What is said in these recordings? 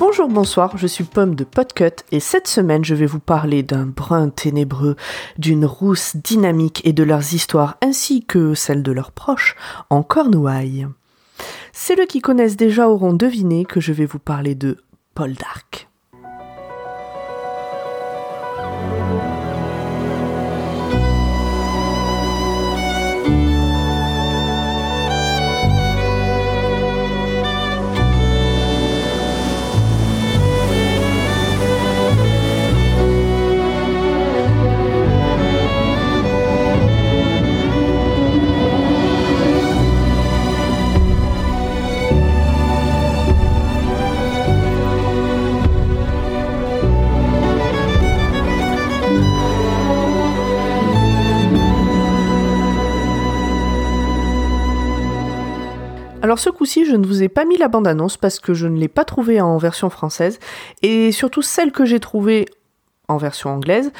Bonjour, bonsoir, je suis Pomme de Podcut et cette semaine je vais vous parler d'un brun ténébreux, d'une rousse dynamique et de leurs histoires ainsi que celles de leurs proches en Cornouailles. Celles qui connaissent déjà auront deviné que je vais vous parler de Paul d'Arc. Alors ce coup-ci, je ne vous ai pas mis la bande-annonce parce que je ne l'ai pas trouvée en version française et surtout celle que j'ai trouvée en version anglaise,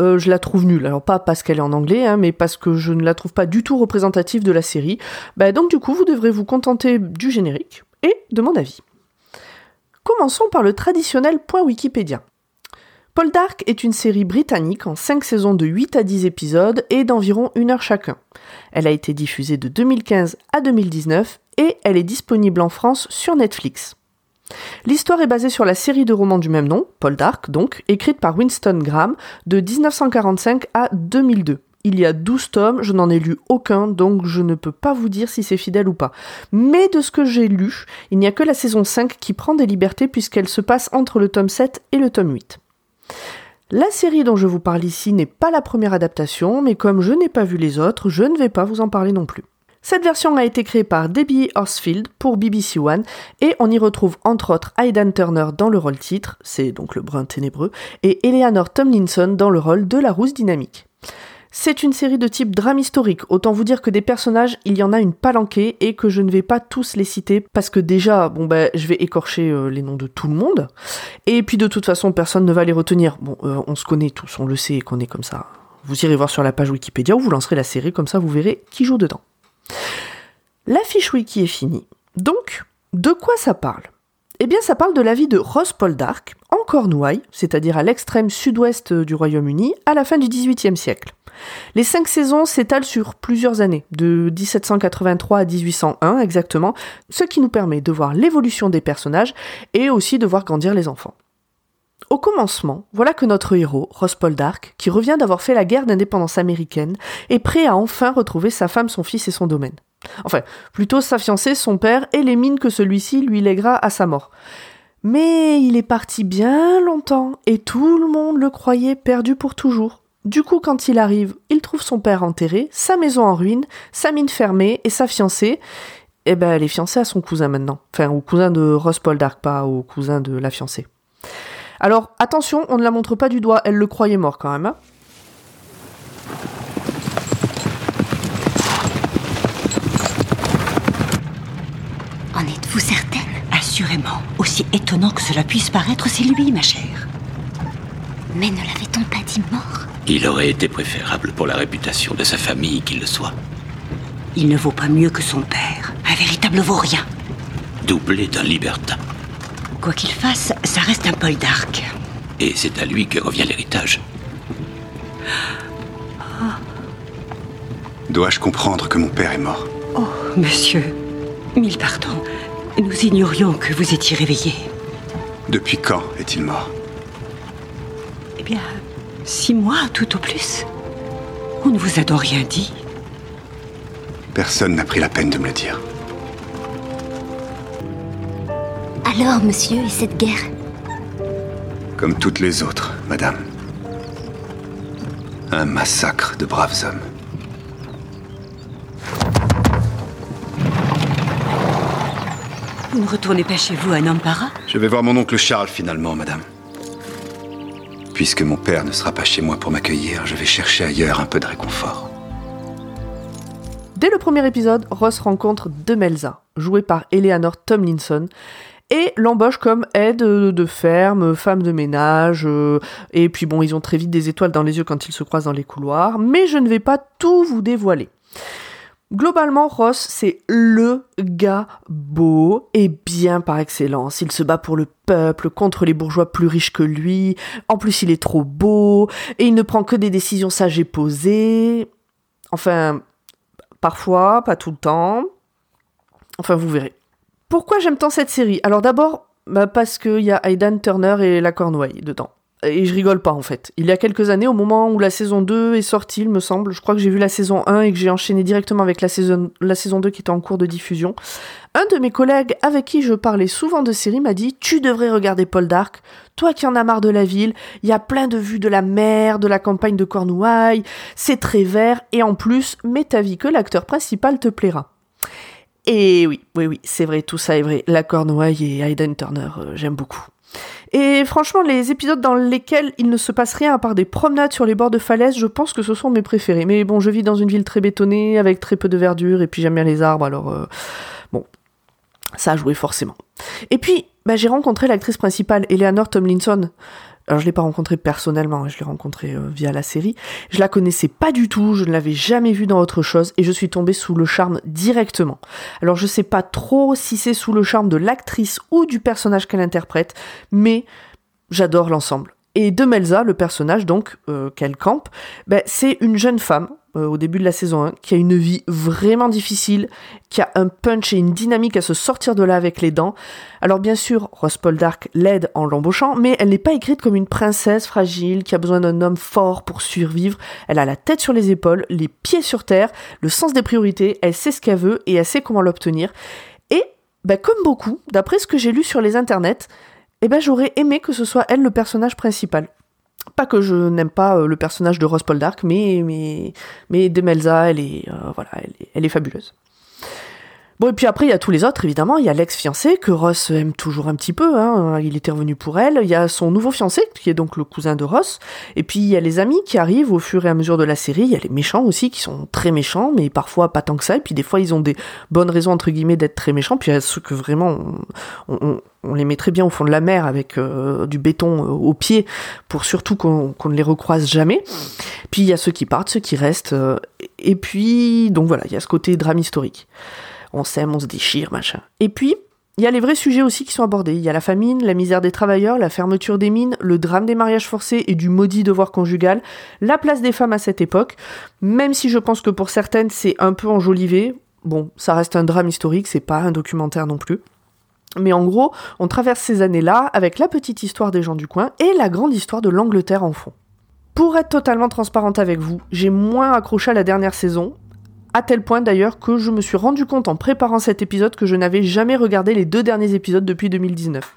euh, je la trouve nulle. Alors pas parce qu'elle est en anglais, hein, mais parce que je ne la trouve pas du tout représentative de la série. Bah, donc du coup, vous devrez vous contenter du générique et de mon avis. Commençons par le traditionnel point Wikipédia. Paul Dark est une série britannique en 5 saisons de 8 à 10 épisodes et d'environ 1 heure chacun. Elle a été diffusée de 2015 à 2019 et elle est disponible en France sur Netflix. L'histoire est basée sur la série de romans du même nom, Paul Dark donc, écrite par Winston Graham de 1945 à 2002. Il y a 12 tomes, je n'en ai lu aucun, donc je ne peux pas vous dire si c'est fidèle ou pas. Mais de ce que j'ai lu, il n'y a que la saison 5 qui prend des libertés puisqu'elle se passe entre le tome 7 et le tome 8. La série dont je vous parle ici n'est pas la première adaptation, mais comme je n'ai pas vu les autres, je ne vais pas vous en parler non plus. Cette version a été créée par Debbie Horsfield pour BBC One et on y retrouve entre autres Aidan Turner dans le rôle titre, c'est donc le brun ténébreux, et Eleanor Tomlinson dans le rôle de la rousse dynamique. C'est une série de type drame historique, autant vous dire que des personnages, il y en a une palanquée et que je ne vais pas tous les citer parce que déjà, bon ben, je vais écorcher euh, les noms de tout le monde et puis de toute façon, personne ne va les retenir. Bon, euh, on se connaît tous, on le sait qu'on est comme ça. Vous irez voir sur la page Wikipédia ou vous lancerez la série comme ça, vous verrez qui joue dedans. La fiche wiki est finie. Donc, de quoi ça parle? Eh bien, ça parle de la vie de Ross Paul Dark en Cornouailles, c'est-à-dire à, l'extrême sud-ouest du Royaume-Uni, à la fin du XVIIIe siècle. Les cinq saisons s'étalent sur plusieurs années, de 1783 à 1801 exactement, ce qui nous permet de voir l'évolution des personnages et aussi de voir grandir les enfants. Au commencement, voilà que notre héros, Ross Paul Dark, qui revient d'avoir fait la guerre d'indépendance américaine, est prêt à enfin retrouver sa femme, son fils et son domaine. Enfin, plutôt sa fiancée, son père et les mines que celui-ci lui lèguera à sa mort. Mais il est parti bien longtemps et tout le monde le croyait perdu pour toujours. Du coup, quand il arrive, il trouve son père enterré, sa maison en ruine, sa mine fermée et sa fiancée. Eh ben, elle est fiancée à son cousin maintenant. Enfin, au cousin de Ross Paul Dark, pas au cousin de la fiancée. Alors, attention, on ne la montre pas du doigt, elle le croyait mort quand même. Hein En êtes-vous certaine? Assurément, aussi étonnant que cela puisse paraître, c'est lui, ma chère. Mais ne l'avait-on pas dit mort? Il aurait été préférable pour la réputation de sa famille qu'il le soit. Il ne vaut pas mieux que son père, un véritable vaurien. Doublé d'un libertin. Quoi qu'il fasse, ça reste un Paul d'Arc. Et c'est à lui que revient l'héritage. Dois-je comprendre que mon père est mort? Oh, monsieur, mille pardons. Nous ignorions que vous étiez réveillé. Depuis quand est-il mort? Eh bien, six mois tout au plus. On ne vous a donc rien dit. Personne n'a pris la peine de me le dire. Alors, monsieur, et cette guerre? Comme toutes les autres, madame. Un massacre de braves hommes. Vous ne retournez pas chez vous à Nampara Je vais voir mon oncle Charles finalement, madame. Puisque mon père ne sera pas chez moi pour m'accueillir, je vais chercher ailleurs un peu de réconfort. Dès le premier épisode, Ross rencontre Demelza, jouée par Eleanor Tomlinson, et l'embauche comme aide de ferme, femme de ménage, euh, et puis bon, ils ont très vite des étoiles dans les yeux quand ils se croisent dans les couloirs, mais je ne vais pas tout vous dévoiler. Globalement, Ross, c'est le gars beau et bien par excellence. Il se bat pour le peuple, contre les bourgeois plus riches que lui. En plus, il est trop beau et il ne prend que des décisions sages et posées. Enfin, parfois, pas tout le temps. Enfin, vous verrez. Pourquoi j'aime tant cette série? Alors d'abord, bah, parce qu'il y a Aidan Turner et la Cornouaille dedans. Et je rigole pas en fait. Il y a quelques années, au moment où la saison 2 est sortie, il me semble, je crois que j'ai vu la saison 1 et que j'ai enchaîné directement avec la saison, la saison 2 qui était en cours de diffusion, un de mes collègues avec qui je parlais souvent de séries m'a dit Tu devrais regarder Paul Dark, toi qui en as marre de la ville, il y a plein de vues de la mer, de la campagne de Cornouailles, c'est très vert et en plus, mets ta vie que l'acteur principal te plaira. Et oui, oui, oui, c'est vrai, tout ça est vrai. La Cornouaille et Aidan Turner, euh, j'aime beaucoup. Et franchement, les épisodes dans lesquels il ne se passe rien à part des promenades sur les bords de falaises, je pense que ce sont mes préférés. Mais bon, je vis dans une ville très bétonnée, avec très peu de verdure, et puis j'aime bien les arbres, alors euh, bon, ça a joué forcément. Et puis, bah, j'ai rencontré l'actrice principale, Eleanor Tomlinson. Alors je l'ai pas rencontrée personnellement, je l'ai rencontrée euh, via la série. Je la connaissais pas du tout, je ne l'avais jamais vue dans autre chose et je suis tombée sous le charme directement. Alors je sais pas trop si c'est sous le charme de l'actrice ou du personnage qu'elle interprète, mais j'adore l'ensemble. Et Demelza, le personnage donc euh, qu'elle campe, ben, c'est une jeune femme euh, au début de la saison 1, qui a une vie vraiment difficile, qui a un punch et une dynamique à se sortir de là avec les dents. Alors bien sûr, Rose Paul Dark l'aide en l'embauchant, mais elle n'est pas écrite comme une princesse fragile qui a besoin d'un homme fort pour survivre. Elle a la tête sur les épaules, les pieds sur terre, le sens des priorités, elle sait ce qu'elle veut et elle sait comment l'obtenir. Et, ben, comme beaucoup, d'après ce que j'ai lu sur les internets, eh ben, j'aurais aimé que ce soit elle le personnage principal. Pas que je n'aime pas euh, le personnage de Rose Paul Dark, mais, mais, mais Demelza, elle est, euh, voilà, elle est, fabuleuse. Bon, et puis après, il y a tous les autres, évidemment. Il y a l'ex-fiancé, que Ross aime toujours un petit peu. Hein. Il était revenu pour elle. Il y a son nouveau fiancé, qui est donc le cousin de Ross. Et puis, il y a les amis qui arrivent au fur et à mesure de la série. Il y a les méchants aussi, qui sont très méchants, mais parfois pas tant que ça. Et puis, des fois, ils ont des bonnes raisons, entre guillemets, d'être très méchants. Puis, il y a ceux que vraiment, on, les met très bien au fond de la mer avec euh, du béton euh, au pied pour surtout qu'on ne les recroise jamais. Puis il y a ceux qui partent, ceux qui restent. Euh, et puis, donc voilà, il y a ce côté drame historique. On s'aime, on se déchire, machin. Et puis, il y a les vrais sujets aussi qui sont abordés. Il y a la famine, la misère des travailleurs, la fermeture des mines, le drame des mariages forcés et du maudit devoir conjugal, la place des femmes à cette époque, même si je pense que pour certaines c'est un peu enjolivé. Bon, ça reste un drame historique, c'est pas un documentaire non plus. Mais en gros, on traverse ces années-là avec la petite histoire des gens du coin et la grande histoire de l'Angleterre en fond. Pour être totalement transparente avec vous, j'ai moins accroché à la dernière saison, à tel point d'ailleurs que je me suis rendu compte en préparant cet épisode que je n'avais jamais regardé les deux derniers épisodes depuis 2019.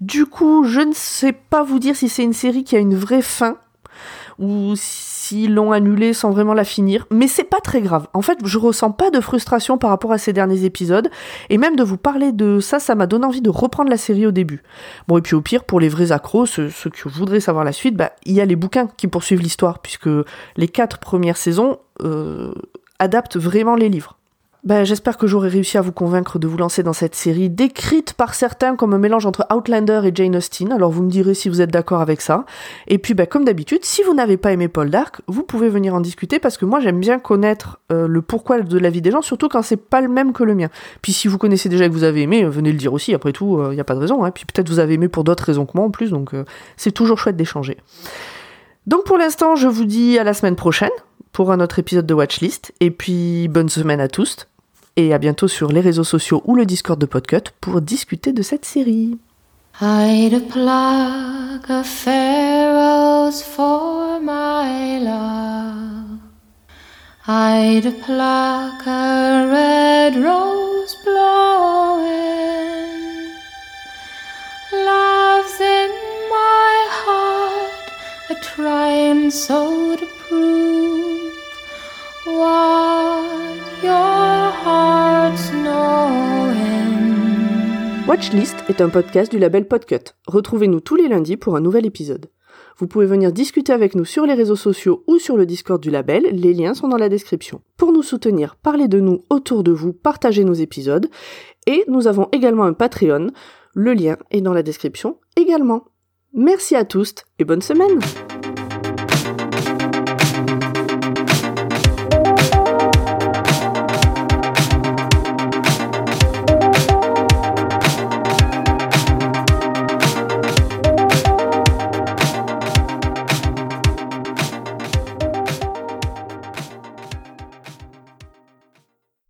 Du coup, je ne sais pas vous dire si c'est une série qui a une vraie fin, ou s'ils l'ont annulée sans vraiment la finir, mais c'est pas très grave. En fait, je ressens pas de frustration par rapport à ces derniers épisodes, et même de vous parler de ça, ça m'a donné envie de reprendre la série au début. Bon, et puis au pire, pour les vrais accros, ceux, qui voudraient savoir la suite, bah, il y a les bouquins qui poursuivent l'histoire, puisque les quatre premières saisons euh, adaptent vraiment les livres. Ben, j'espère que j'aurai réussi à vous convaincre de vous lancer dans cette série, décrite par certains comme un mélange entre Outlander et Jane Austen. Alors vous me direz si vous êtes d'accord avec ça. Et puis, ben, comme d'habitude, si vous n'avez pas aimé Paul Dark, vous pouvez venir en discuter parce que moi j'aime bien connaître euh, le pourquoi de la vie des gens, surtout quand c'est pas le même que le mien. Puis si vous connaissez déjà que vous avez aimé, venez le dire aussi. Après tout, il euh, n'y a pas de raison. Hein. Puis peut-être vous avez aimé pour d'autres raisons que moi en plus, donc euh, c'est toujours chouette d'échanger. Donc pour l'instant, je vous dis à la semaine prochaine pour un autre épisode de Watchlist. Et puis bonne semaine à tous et à bientôt sur les réseaux sociaux ou le Discord de Podcut pour discuter de cette série. I'd a for my love. I'd a red rose blowing. Love's in my heart, so to prove Watchlist est un podcast du label Podcut. Retrouvez-nous tous les lundis pour un nouvel épisode. Vous pouvez venir discuter avec nous sur les réseaux sociaux ou sur le Discord du label, les liens sont dans la description. Pour nous soutenir, parlez de nous autour de vous, partagez nos épisodes, et nous avons également un Patreon, le lien est dans la description également. Merci à tous et bonne semaine